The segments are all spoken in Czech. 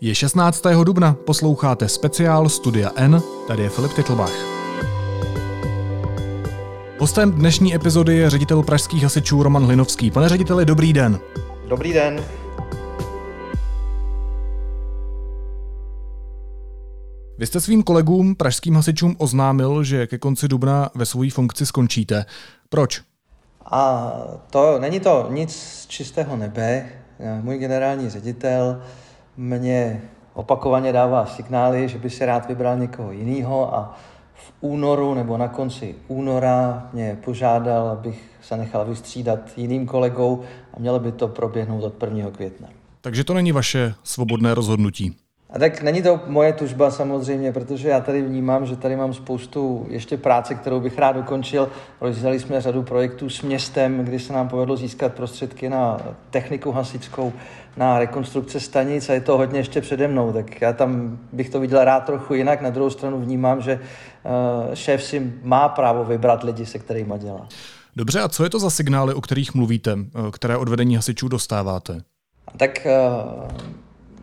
Je 16. dubna, posloucháte speciál Studia N, tady je Filip Titlbach. Hostem dnešní epizody je ředitel pražských hasičů Roman Hlinovský. Pane řediteli, dobrý den. Dobrý den. Vy jste svým kolegům, pražským hasičům, oznámil, že ke konci dubna ve své funkci skončíte. Proč? A to není to nic z čistého nebe. Můj generální ředitel mě opakovaně dává signály, že by si rád vybral někoho jiného a v únoru nebo na konci února mě požádal, abych se nechal vystřídat jiným kolegou a mělo by to proběhnout od 1. května. Takže to není vaše svobodné rozhodnutí. A tak není to moje tužba samozřejmě, protože já tady vnímám, že tady mám spoustu ještě práce, kterou bych rád dokončil. Rozdělali jsme řadu projektů s městem, kdy se nám povedlo získat prostředky na techniku hasičskou, na rekonstrukce stanic a je to hodně ještě přede mnou, tak já tam bych to viděl rád trochu jinak. Na druhou stranu vnímám, že eh, šéf si má právo vybrat lidi, se kterými dělá. Dobře, a co je to za signály, o kterých mluvíte, eh, které od vedení hasičů dostáváte? Tak eh,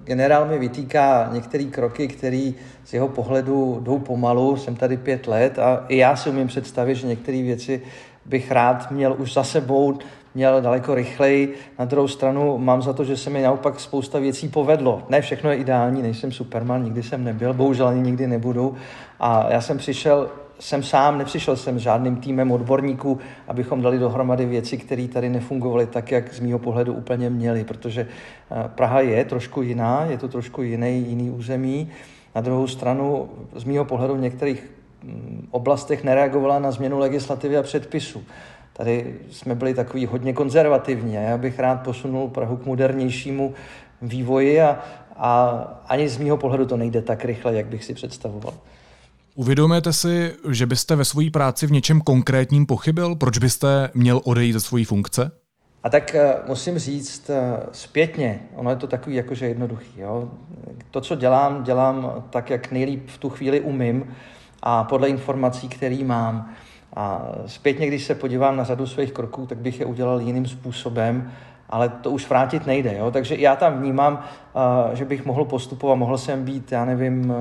generál mi vytýká některé kroky, které z jeho pohledu jdou pomalu. Jsem tady pět let a i já si umím představit, že některé věci bych rád měl už za sebou, měl daleko rychleji. Na druhou stranu mám za to, že se mi naopak spousta věcí povedlo. Ne všechno je ideální, nejsem Superman, nikdy jsem nebyl, bohužel ani nikdy nebudu. A já jsem přišel jsem sám, nepřišel jsem s žádným týmem odborníků, abychom dali dohromady věci, které tady nefungovaly tak, jak z mýho pohledu úplně měly, protože eh, Praha je trošku jiná, je to trošku jiný, jiný území. Na druhou stranu, z mýho pohledu v některých mm, oblastech nereagovala na změnu legislativy a předpisů. Tady jsme byli takový hodně konzervativní a já bych rád posunul Prahu k modernějšímu vývoji a, a ani z mýho pohledu to nejde tak rychle, jak bych si představoval. Uvědomujete si, že byste ve své práci v něčem konkrétním pochybil? Proč byste měl odejít ze své funkce? A tak uh, musím říct uh, zpětně, ono je to takový jakože jednoduchý. Jo? To, co dělám, dělám tak, jak nejlíp v tu chvíli umím a podle informací, které mám. A zpětně, když se podívám na řadu svých kroků, tak bych je udělal jiným způsobem ale to už vrátit nejde. Jo? Takže já tam vnímám, uh, že bych mohl postupovat, mohl jsem být, já nevím, uh,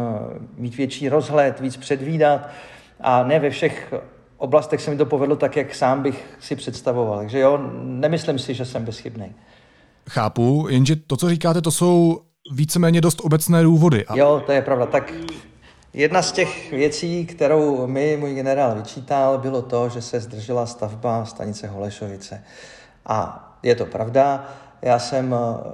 mít větší rozhled, víc předvídat a ne ve všech oblastech se mi to povedlo tak, jak sám bych si představoval. Takže jo, nemyslím si, že jsem bezchybný. Chápu, jenže to, co říkáte, to jsou víceméně dost obecné důvody. A... Jo, to je pravda. Tak jedna z těch věcí, kterou mi můj generál vyčítal, bylo to, že se zdržela stavba stanice Holešovice. A je to pravda. Já jsem eh,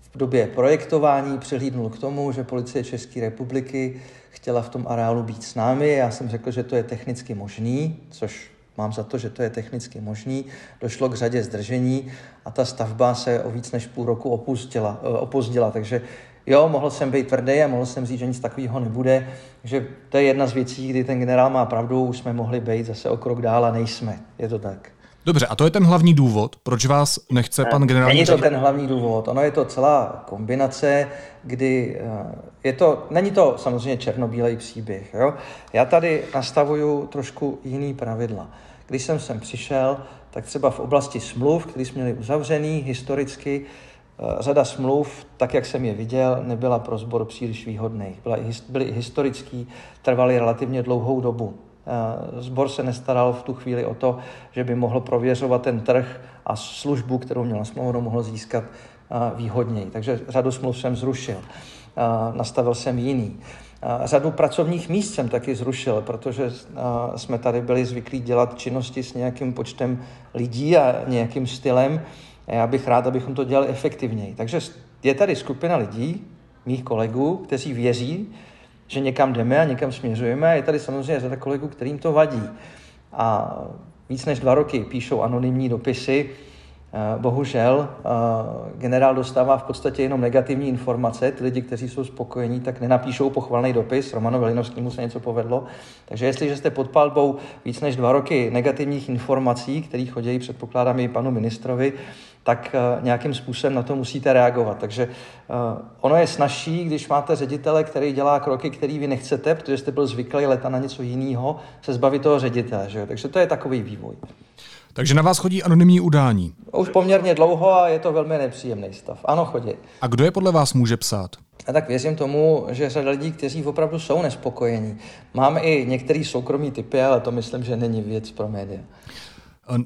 v době projektování přihlídnul k tomu, že policie České republiky chtěla v tom areálu být s námi. Já jsem řekl, že to je technicky možný, což mám za to, že to je technicky možný. Došlo k řadě zdržení a ta stavba se o víc než půl roku opustila, eh, opozdila. Takže jo, mohl jsem být tvrdý a mohl jsem říct, že nic takového nebude. Takže to je jedna z věcí, kdy ten generál má pravdu, už jsme mohli být zase o krok dál a nejsme. Je to tak. Dobře, a to je ten hlavní důvod, proč vás nechce pan generální Není to ten hlavní důvod, ono je to celá kombinace, kdy eh, je to, není to samozřejmě černobílej příběh. Jo? Já tady nastavuju trošku jiný pravidla. Když jsem sem přišel, tak třeba v oblasti smluv, které jsme měli uzavřený historicky, eh, řada smluv, tak jak jsem je viděl, nebyla pro sbor příliš výhodných. byly historický, trvaly relativně dlouhou dobu. Zbor se nestaral v tu chvíli o to, že by mohl prověřovat ten trh a službu, kterou měl smlouvu, mohl získat výhodněji. Takže řadu smluv jsem zrušil. Nastavil jsem jiný. Řadu pracovních míst jsem taky zrušil, protože jsme tady byli zvyklí dělat činnosti s nějakým počtem lidí a nějakým stylem. Já bych rád, abychom to dělali efektivněji. Takže je tady skupina lidí, mých kolegů, kteří věří, že někam jdeme a někam směřujeme. Je tady samozřejmě řada kolegů, kterým to vadí. A víc než dva roky píšou anonymní dopisy. Eh, bohužel eh, generál dostává v podstatě jenom negativní informace. Ty lidi, kteří jsou spokojení, tak nenapíšou pochvalný dopis. Romanu Velinovskému se něco povedlo. Takže jestliže jste pod palbou víc než dva roky negativních informací, které chodí, předpokládám, i panu ministrovi, tak eh, nějakým způsobem na to musíte reagovat. Takže ono je snažší, když máte ředitele, který dělá kroky, který vy nechcete, protože jste byl zvyklý leta na něco jiného, se zbavit toho ředitele. Že? Takže to je takový vývoj. Takže na vás chodí anonymní udání? Už poměrně dlouho a je to velmi nepříjemný stav. Ano, chodí. A kdo je podle vás může psát? A tak věřím tomu, že řada lidí, kteří opravdu jsou nespokojení. Máme i některý soukromý typy, ale to myslím, že není věc pro média.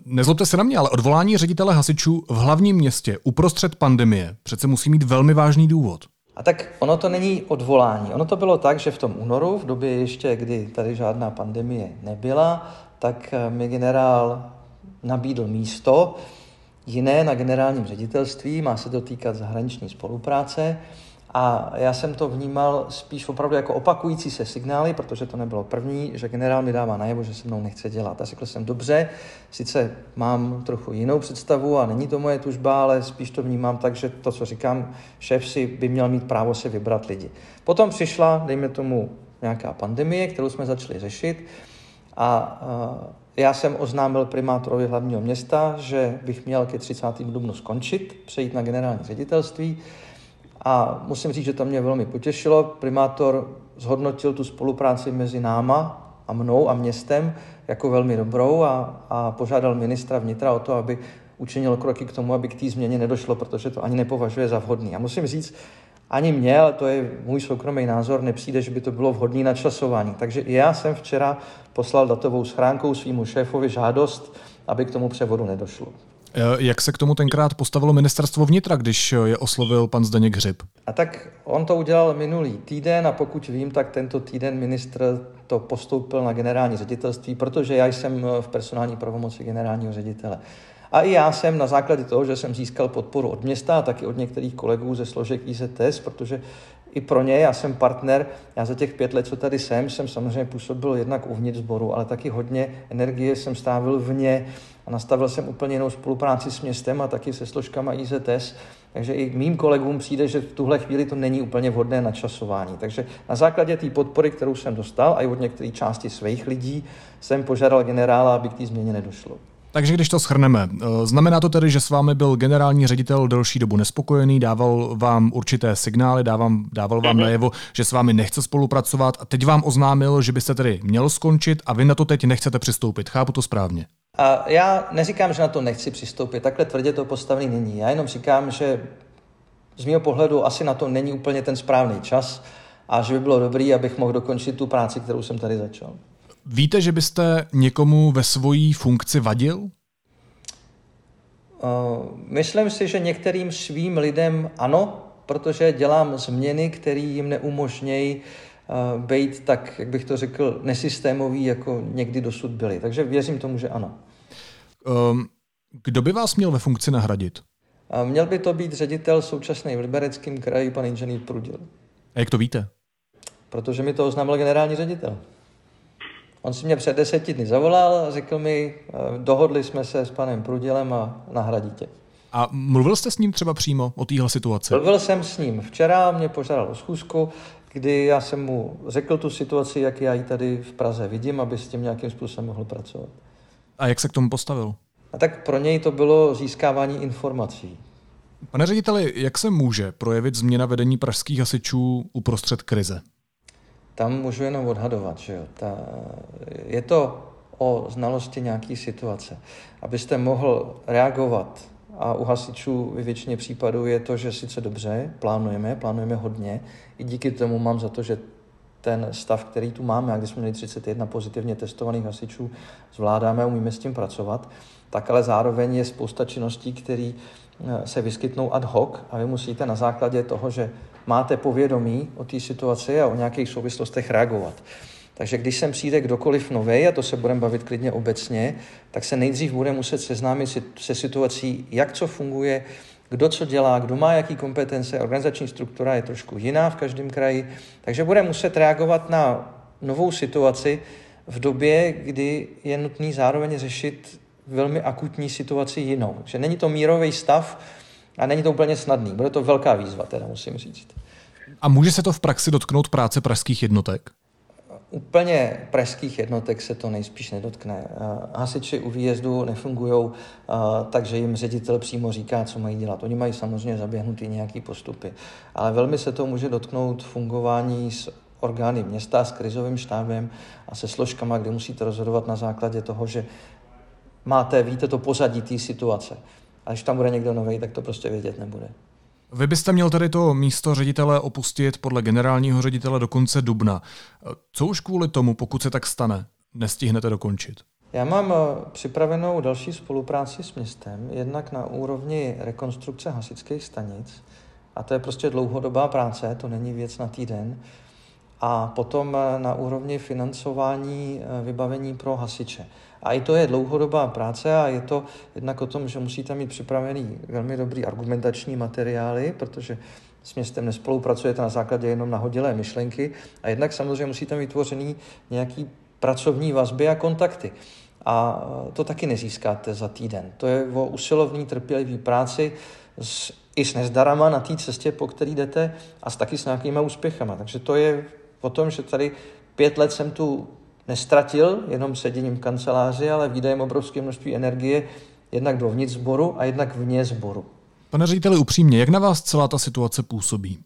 Nezlobte se na mě, ale odvolání ředitele hasičů v hlavním městě uprostřed pandemie přece musí mít velmi vážný důvod. A tak ono to není odvolání. Ono to bylo tak, že v tom únoru, v době ještě, kdy tady žádná pandemie nebyla, tak eh, mi generál nabídl místo jiné na generálním ředitelství, má se to týkat zahraniční spolupráce. A já jsem to vnímal spíš opravdu jako opakující se signály, protože to nebylo první, že generál mi dává najevo, že se mnou nechce dělat. A řekl jsem, dobře, sice mám trochu jinou představu a není to moje tužba, ale spíš to vnímám tak, že to, co říkám, šéf si by měl mít právo si vybrat lidi. Potom přišla, dejme tomu, nějaká pandemie, kterou jsme začali řešit a já jsem oznámil primátorovi hlavního města, že bych měl ke 30. dubnu skončit, přejít na generální ředitelství. A musím říct, že to mě velmi potěšilo. Primátor zhodnotil tu spolupráci mezi náma a mnou a městem jako velmi dobrou a, a požádal ministra vnitra o to, aby učinil kroky k tomu, aby k té změně nedošlo, protože to ani nepovažuje za vhodný. A musím říct, ani mě, ale to je můj soukromý názor, nepřijde, že by to bylo vhodné načasování. Takže i já jsem včera poslal datovou schránkou svýmu šéfovi žádost, aby k tomu převodu nedošlo. Eh, jak se k tomu tenkrát postavilo ministerstvo vnitra, když je oslovil pan Zdeněk Hřib? A tak on to udělal minulý týden a pokud vím, tak tento týden ministr to postoupil na generální ředitelství, protože já jsem v personální pravomoci generálního ředitele. A i já jsem na základě toho, že jsem získal podporu od města a taky od některých kolegů ze složek IZTS, protože i pro ně, já jsem partner, já za těch pět let, co tady jsem, jsem samozřejmě působil jednak uvnitř sboru, ale taky hodně energie jsem strávil vně a nastavil jsem úplně jinou spolupráci s městem a taky se složkama IZS, takže i mým kolegům přijde, že v tuhle chvíli to není úplně vhodné načasování. Takže na základě té podpory, kterou jsem dostal, a i od některých části svých lidí, jsem požádal generála, aby k té změně nedošlo. Takže když to schrneme, eh, znamená to tedy, že s vámi byl generální ředitel delší dobu nespokojený, dával vám určité signály, dával, dával vám mhm. najevo, že s vámi nechce spolupracovat a teď vám oznámil, že byste tedy měl skončit a vy na to teď nechcete přistoupit. Chápu to správně? A já neříkám, že na to nechci přistoupit, takhle tvrdě to postavený není. Já jenom říkám, že z mého pohledu asi na to není úplně ten správný čas a že by bylo dobré, abych mohl dokončit tu práci, kterou jsem tady začal. Víte, že byste někomu ve svojí funkci vadil? Uh, myslím si, že některým svým lidem ano, protože dělám změny, které jim neumožnějí uh, být tak, jak bych to řekl, nesystémový, jako někdy dosud byli. Takže věřím tomu, že ano. Um, kdo by vás měl ve funkci nahradit? Uh, měl by to být ředitel současný v Libereckém kraji, pan inženýr Prudil. A jak to víte? Protože mi to oznámil generální ředitel. On si mě před deseti dny zavolal a řekl mi, eh, dohodli jsme se s panem Prudělem a nahradí tě. A mluvil jste s ním třeba přímo o téhle situaci? Mluvil jsem s ním včera, mě požádal o schůzku, kdy já jsem mu řekl tu situaci, jak já ji tady v Praze vidím, aby s tím nějakým způsobem mohl pracovat. A jak se k tomu postavil? A tak pro něj to bylo získávání informací. Pane řediteli, jak se může projevit změna vedení pražských hasičů uprostřed krize? Tam můžu jenom odhadovat, že jo. Ta, je to o znalosti nějaké situace. Abyste mohl reagovat a u hasičů ve většině případů je to, že sice dobře, plánujeme, plánujeme hodně, i díky tomu mám za to, že ten stav, který tu máme, a když jsme měli 31 pozitivně testovaných hasičů, zvládáme umíme s tím pracovat, tak ale zároveň je spousta činností, které se vyskytnou ad hoc a vy musíte na základě toho, že máte povědomí o té situaci a o nějakých souvislostech reagovat. Takže když sem přijde kdokoliv nový, a to se budeme bavit klidně obecně, tak se nejdřív bude muset seznámit se situací, jak co funguje, kdo co dělá, kdo má jaký kompetence, organizační struktura je trošku jiná v každém kraji, takže bude muset reagovat na novou situaci v době, kdy je nutný zároveň řešit velmi akutní situaci jinou. Že není to mírový stav a není to úplně snadný. Bude to velká výzva, teda musím říct. A může se to v praxi dotknout práce pražských jednotek? Úplně pražských jednotek se to nejspíš nedotkne. Hasiči u výjezdu nefungují, takže jim ředitel přímo říká, co mají dělat. Oni mají samozřejmě zaběhnutý nějaký postupy, ale velmi se to může dotknout fungování s orgány města, s krizovým štábem a se složkama, kde musíte rozhodovat na základě toho, že máte, víte to pozadí té situace. A když tam bude někdo nový, tak to prostě vědět nebude. Vy byste měl tady to místo ředitele opustit podle generálního ředitele do konce dubna. Co už kvůli tomu, pokud se tak stane, nestihnete dokončit? Já mám eh, připravenou další spolupráci s městem, jednak na úrovni rekonstrukce hasičských stanic, a to je prostě dlouhodobá práce, to není věc na týden, a potom eh, na úrovni financování eh, vybavení pro hasiče. A i to je dlouhodobá práce a je to jednak o tom, že musíte mít připravený velmi dobrý argumentační materiály, protože s městem nespolupracujete na základě jenom nahodilé myšlenky a jednak samozřejmě musíte mít vytvořený nějaký pracovní vazby a kontakty. A to taky nezískáte za týden. To je o usilovný, trpělivý práci s, i s nezdarama na té cestě, po který jdete a s taky s nějakýma úspěchama. Takže to je o tom, že tady pět let jsem tu nestratil jenom seděním v kanceláři, ale výdajem obrovské množství energie jednak dovnitř sboru a jednak vně sboru. Pane řediteli, upřímně, jak na vás celá ta situace působí?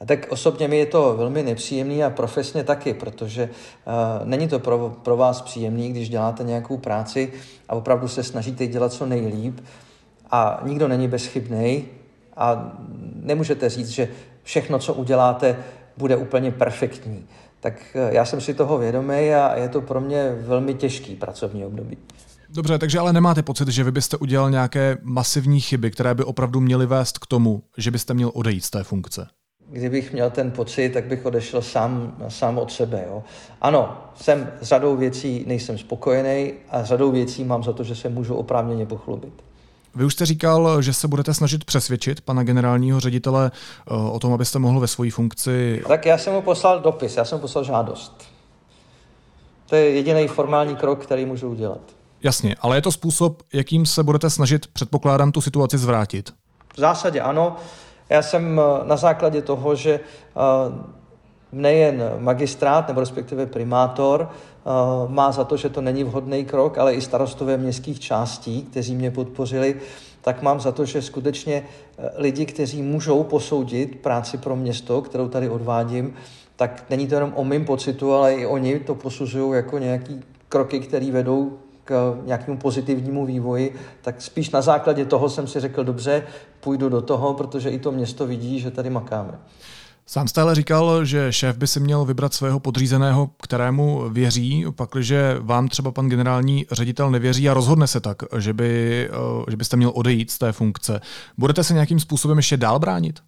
A tak osobně mi je to velmi nepříjemný a profesně taky, protože uh, není to pro, pro vás příjemný, když děláte nějakou práci a opravdu se snažíte dělat co nejlíp a nikdo není bezchybný a nemůžete říct, že všechno, co uděláte, bude úplně perfektní. Tak uh, já jsem si toho vědomý a je to pro mě velmi těžký pracovní období. Dobře, takže ale nemáte pocit, že vy byste udělal nějaké masivní chyby, které by opravdu měly vést k tomu, že byste měl odejít z té funkce? kdybych měl ten pocit, tak bych odešel sám, sám od sebe. Jo. Ano, jsem s řadou věcí nejsem spokojený a s řadou věcí mám za to, že se můžu oprávněně pochlubit. Vy už jste říkal, že se budete snažit přesvědčit pana generálního ředitele eh, o tom, abyste mohl ve své funkci. Tak já jsem mu poslal dopis, já jsem mu poslal žádost. To je jediný formální krok, který můžu udělat. Jasně, ale je to způsob, jakým se budete snažit, předpokládám, tu situaci zvrátit? V zásadě ano. Já jsem eh, na základě toho, že eh, nejen magistrát nebo respektive primátor má za to, že to není vhodný krok, ale i starostové městských částí, kteří mě podpořili, tak mám za to, že skutečně lidi, kteří můžou posoudit práci pro město, kterou tady odvádím, tak není to jenom o mým pocitu, ale i oni to posuzují jako nějaký kroky, které vedou k nějakému pozitivnímu vývoji, tak spíš na základě toho jsem si řekl, dobře, půjdu do toho, protože i to město vidí, že tady makáme. Sám jste ale říkal, že šéf by si měl vybrat svého podřízeného, kterému věří, pakliže vám třeba pan generální ředitel nevěří a rozhodne se tak, že, by, eh, že byste měl odejít z té funkce. Budete se nějakým způsobem ještě dál bránit?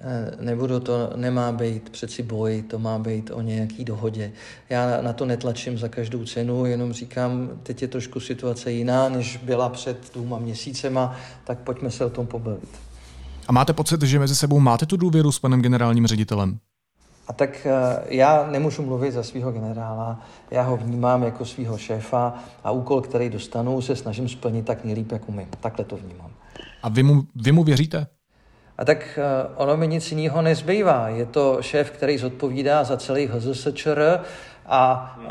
Eh, nebudu, to nemá být přeci boj, to má být o nějaký dohodě. Já na to netlačím za každou cenu, jenom říkám, teď je trošku situace jiná, než byla před dvěma měsícema, tak pojďme se o tom pobavit. A máte pocit, že mezi sebou máte tu důvěru s panem generálním ředitelem? A tak eh, já nemůžu mluvit za svého generála, já ho vnímám jako svého šéfa a úkol, který dostanu, se snažím splnit tak nejlíp, jak umím. Takhle to vnímám. A vy mu, vy mu věříte? A tak eh, ono mi nic jiného nezbývá. Je to šéf, který zodpovídá za celý HZSČR a uh,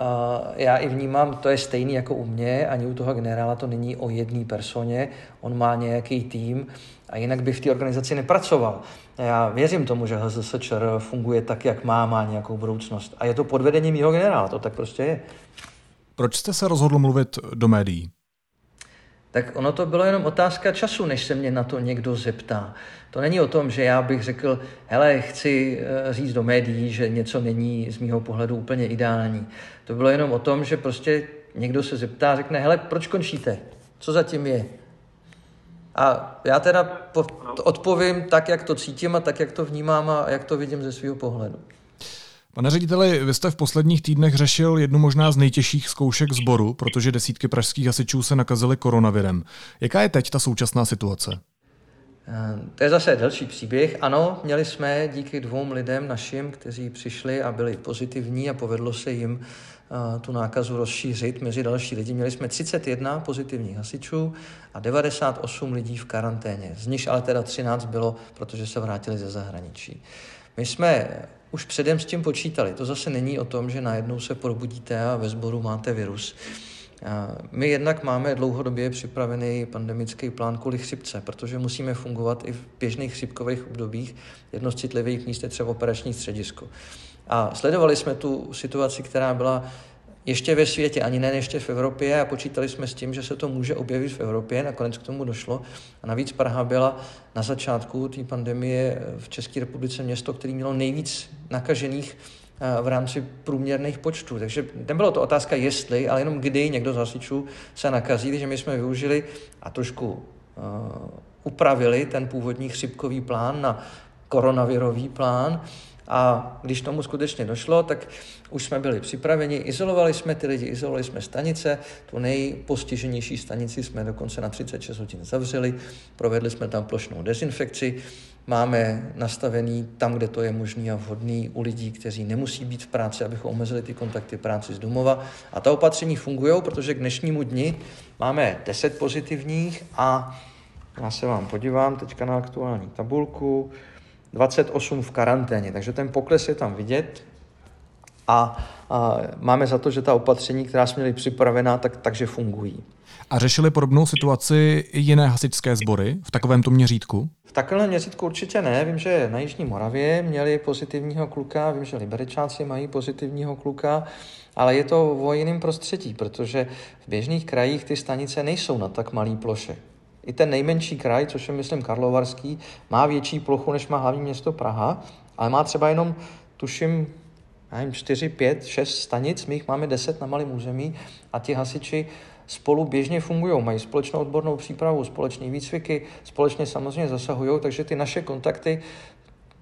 já i vnímám, to je stejný jako u mě, ani u toho generála to není o jedné personě, on má nějaký tým a jinak by v té organizaci nepracoval. Já věřím tomu, že HZSČR funguje tak, jak má, má nějakou budoucnost. A je to pod vedením jeho generála, to tak prostě je. Proč jste se rozhodl mluvit do médií? Tak ono to bylo jenom otázka času, než se mě na to někdo zeptá. To není o tom, že já bych řekl, hele, chci eh, říct do médií, že něco není z mýho pohledu úplně ideální. To bylo jenom o tom, že prostě někdo se zeptá, řekne, hele, proč končíte? Co zatím je? A já teda odpovím tak, jak to cítím a tak, jak to vnímám a jak to vidím ze svého pohledu. Pane řediteli, vy jste v posledních týdnech řešil jednu možná z nejtěžších zkoušek sboru, protože desítky pražských hasičů se nakazily koronavirem. Jaká je teď ta současná situace? Eh, to je zase další příběh. Ano, měli jsme díky dvou lidem našim, kteří přišli a byli pozitivní a povedlo se jim eh, tu nákazu rozšířit mezi další lidi. Měli jsme 31 pozitivních hasičů a 98 lidí v karanténě. Z nich ale teda 13 bylo, protože se vrátili ze zahraničí. My jsme už předem s tím počítali. To zase není o tom, že najednou se probudíte a ve sboru máte virus. My jednak máme dlouhodobě připravený pandemický plán kvůli chřipce, protože musíme fungovat i v běžných chřipkových obdobích. Jedno z citlivých míst je třeba operační středisko. A sledovali jsme tu situaci, která byla ještě ve světě, ani ne ještě v Evropě a počítali jsme s tím, že se to může objevit v Evropě, nakonec k tomu došlo. A navíc Praha byla na začátku té pandemie v České republice město, které mělo nejvíc nakažených v rámci průměrných počtů. Takže nebylo to otázka jestli, ale jenom kdy někdo z hasičů se nakazí, takže my jsme využili a trošku uh, upravili ten původní chřipkový plán na koronavirový plán a když tomu skutečně došlo, tak už jsme byli připraveni, izolovali jsme ty lidi, izolovali jsme stanice, tu nejpostiženější stanici jsme dokonce na 36 hodin zavřeli, provedli jsme tam plošnou dezinfekci, máme nastavený tam, kde to je možný a vhodný u lidí, kteří nemusí být v práci, abychom omezili ty kontakty práci z domova. A ta opatření fungují, protože k dnešnímu dni máme 10 pozitivních a já se vám podívám teďka na aktuální tabulku. 28 v karanténě, takže ten pokles je tam vidět a, a máme za to, že ta opatření, která jsme měli připravená, tak, takže fungují. A řešili podobnou situaci i jiné hasičské sbory v takovémto měřítku? V takovém měřítku určitě ne. Vím, že na Jižní Moravě měli pozitivního kluka, vím, že Liberečáci mají pozitivního kluka, ale je to o jiném prostředí, protože v běžných krajích ty stanice nejsou na tak malý ploše. I ten nejmenší kraj, což je myslím Karlovarský, má větší plochu, než má hlavní město Praha, ale má třeba jenom, tuším, nevím, 4, 5, 6 stanic, my jich máme 10 na malém území a ti hasiči spolu běžně fungují, mají společnou odbornou přípravu, společné výcviky, společně samozřejmě zasahují, takže ty naše kontakty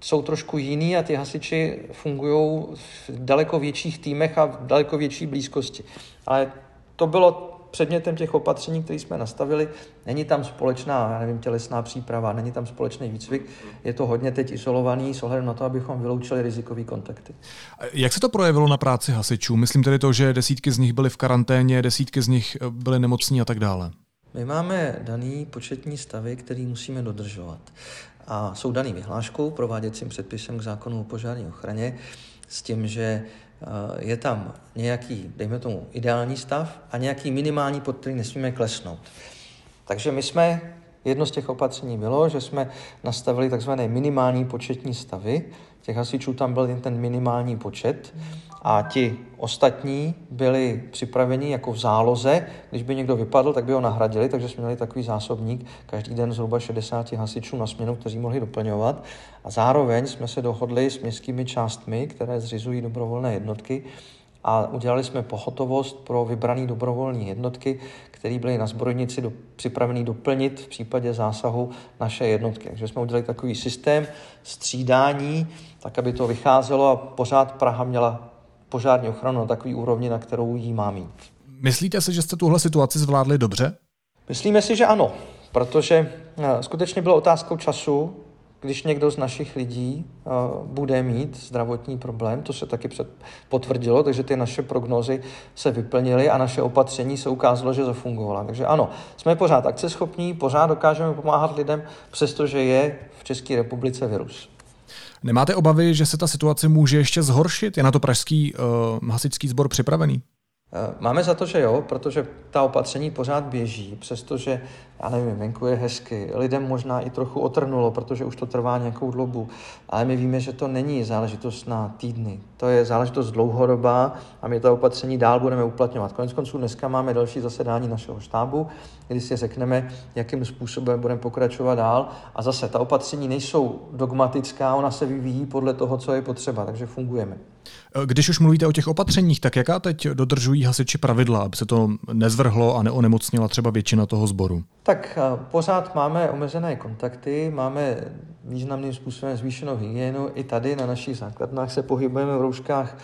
jsou trošku jiný a ty hasiči fungují v daleko větších týmech a v daleko větší blízkosti. Ale to bylo předmětem těch opatření, které jsme nastavili, není tam společná, já nevím, tělesná příprava, není tam společný výcvik, je to hodně teď izolovaný s ohledem na to, abychom vyloučili rizikové kontakty. Jak se to projevilo na práci hasičů? Myslím tedy to, že desítky z nich byly v karanténě, desítky z nich eh, byly nemocní a tak dále. My máme daný početní stavy, který musíme dodržovat. A jsou daný vyhláškou, prováděcím předpisem k zákonu o požární ochraně, s tím, že je tam nějaký, dejme tomu, ideální stav a nějaký minimální, pod který nesmíme klesnout. Takže my jsme, jedno z těch opatření bylo, že jsme nastavili takzvané minimální početní stavy. Těch hasičů tam byl jen ten minimální počet a ti ostatní byli připraveni jako v záloze. Když by někdo vypadl, tak by ho nahradili, takže jsme měli takový zásobník, každý den zhruba 60 hasičů na směnu, kteří mohli doplňovat. A zároveň jsme se dohodli s městskými částmi, které zřizují dobrovolné jednotky, a udělali jsme pohotovost pro vybrané dobrovolné jednotky, které byly na zbrojnici do, připravený doplnit v případě zásahu naše jednotky. Takže jsme udělali takový systém střídání, tak aby to vycházelo a pořád Praha měla požární ochranu na takový úrovni, na kterou jí má mít. Myslíte si, že jste tuhle situaci zvládli dobře? Myslíme si, že ano, protože eh, skutečně bylo otázkou času, když někdo z našich lidí uh, bude mít zdravotní problém, to se taky před, potvrdilo, takže ty naše prognózy se vyplnily a naše opatření se ukázalo, že zafungovala. Takže ano, jsme pořád akceschopní, pořád dokážeme pomáhat lidem, přestože je v České republice virus. Nemáte obavy, že se ta situace může ještě zhoršit? Je na to pražský uh, hasičský sbor připravený? Eh, máme za to, že jo, protože ta opatření pořád běží, přestože, já nevím, venku je hezky, lidem možná i trochu otrnulo, protože už to trvá nějakou dobu, ale my víme, že to není záležitost na týdny, to je záležitost dlouhodobá a my ta opatření dál budeme uplatňovat. Konec konců dneska máme další zasedání našeho štábu, kdy si řekneme, jakým způsobem budeme pokračovat dál a zase ta opatření nejsou dogmatická, ona se vyvíjí podle toho, co je potřeba, takže fungujeme. Když už mluvíte o těch opatřeních, tak jaká teď dodržují hasiči pravidla, aby se to nezvrhlo a neonemocnila třeba většina toho sboru? Tak pořád máme omezené kontakty, máme významným způsobem zvýšenou hygienu. I tady na našich základnách se pohybujeme v rouškách,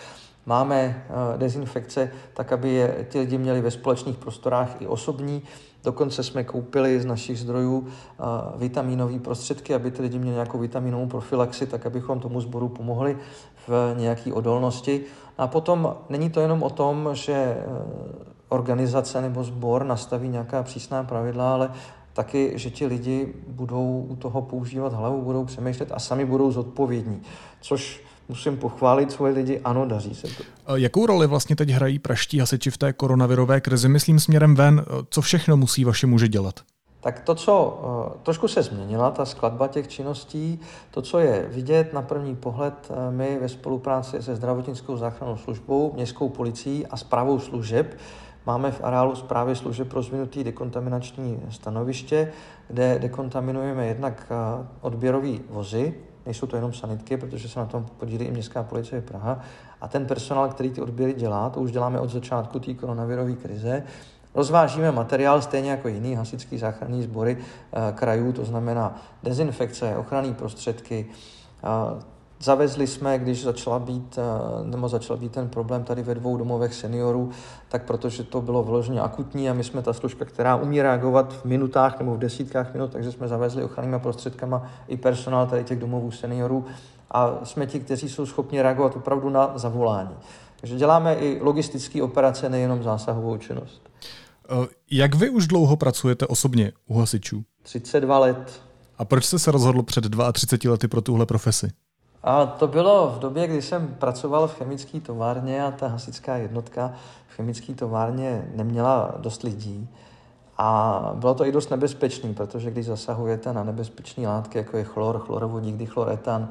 máme dezinfekce, tak aby je ti lidi měli ve společných prostorách i osobní. Dokonce jsme koupili z našich zdrojů vitaminové prostředky, aby ty lidi měli nějakou vitaminovou profilaxi, tak abychom tomu sboru pomohli v nějaké odolnosti. A potom není to jenom o tom, že e, organizace nebo sbor nastaví nějaká přísná pravidla, ale taky, že ti lidi budou u toho používat hlavu, budou přemýšlet a sami budou zodpovědní, což musím pochválit svoje lidi, ano, daří se to. Jakou roli vlastně teď hrají praští hasiči v té koronavirové krizi? Myslím směrem ven, co všechno musí vaše muži dělat? Tak to, co eh, trošku se změnila, ta skladba těch činností, to, co je vidět na první pohled, eh, my ve spolupráci se zdravotnickou záchrannou službou, městskou policií a zprávou služeb máme v areálu zprávy služeb rozvinutý dekontaminační stanoviště, kde dekontaminujeme jednak eh, odběrové vozy, nejsou to jenom sanitky, protože se na tom podílí i Městská policie Praha. A ten personál, který ty odběry dělá, to už děláme od začátku té koronavirové krize, Rozvážíme materiál stejně jako jiný hasičský záchranný sbory eh, krajů, to znamená dezinfekce, ochranné prostředky. Eh, zavezli jsme, když začala být, eh, nebo začal být ten problém tady ve dvou domovech seniorů, tak protože to bylo vložně akutní a my jsme ta služka, která umí reagovat v minutách nebo v desítkách minut, takže jsme zavezli ochrannými prostředkama i personál tady těch domovů seniorů a jsme ti, kteří jsou schopni reagovat opravdu na zavolání. Takže děláme i logistické operace, nejenom zásahovou činnost. Eh, jak vy už dlouho pracujete osobně u hasičů? 32 let. A proč jste se rozhodl před 32 lety pro tuhle profesi? A to bylo v době, kdy jsem pracoval v chemické továrně a ta hasičská jednotka v chemické továrně neměla dost lidí. A bylo to i dost nebezpečné, protože když zasahujete na nebezpečné látky, jako je chlor, chlorovodík, dichloretan,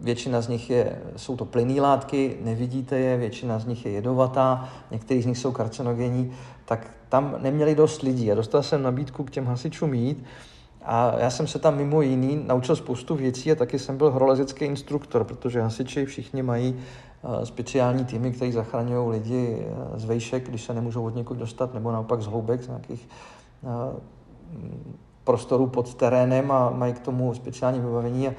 Většina z nich je, jsou to plynné látky, nevidíte je, většina z nich je jedovatá, některý z nich jsou karcinogenní, tak tam neměli dost lidí. A dostal jsem nabídku k těm hasičům jít a já jsem se tam mimo jiný naučil spoustu věcí a taky jsem byl horolezecký instruktor, protože hasiči všichni mají eh, speciální týmy, které zachraňují lidi eh, z vejšek, když se nemůžou od někud dostat, nebo naopak z hloubek, z nějakých eh, prostorů pod terénem a mají k tomu speciální vybavení. A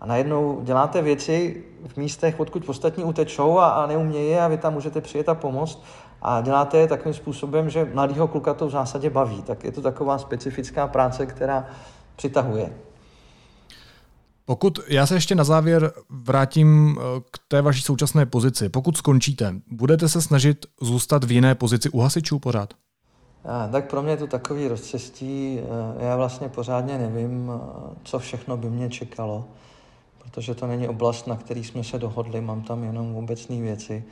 a najednou děláte věci v místech, odkud ostatní utečou a, a neumějí je a vy tam můžete přijet a pomoct. A děláte je takovým způsobem, že mladýho kluka to v zásadě baví. Tak je to taková specifická práce, která přitahuje. Pokud já se ještě na závěr vrátím eh, k té vaší současné pozici. Pokud skončíte, budete se snažit zůstat v jiné pozici u hasičů pořád? A, tak pro mě je to takový rozcestí. Eh, já vlastně pořádně nevím, eh, co všechno by mě čekalo protože to není oblast, na který jsme se dohodli, mám tam jenom obecné věci.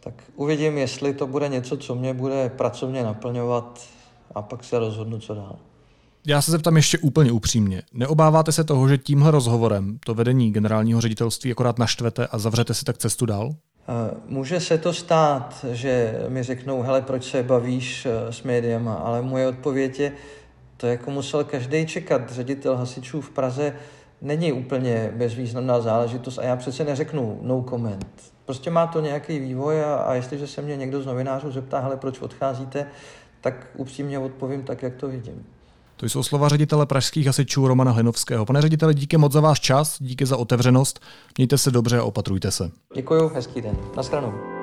Tak uvidím, jestli to bude něco, co mě bude pracovně naplňovat a pak se rozhodnu, co dál. Já se zeptám ještě úplně upřímně. Neobáváte se toho, že tímhle rozhovorem to vedení generálního ředitelství akorát naštvete a zavřete si tak cestu dál? Eh, může se to stát, že mi řeknou, hele, proč se bavíš eh, s médiem, ale moje odpověď je, to jako musel každý čekat. Ředitel hasičů v Praze není úplně bezvýznamná záležitost a já přece neřeknu no comment. Prostě má to nějaký vývoj a, a jestliže se mě někdo z novinářů zeptá, hele, proč odcházíte, tak upřímně odpovím tak, jak to vidím. To jsou slova ředitele pražských hasičů Romana Hlinovského. Pane řediteli, díky moc za váš čas, díky za otevřenost. Mějte se dobře a opatrujte se. Děkuji, hezký den. Naschranou.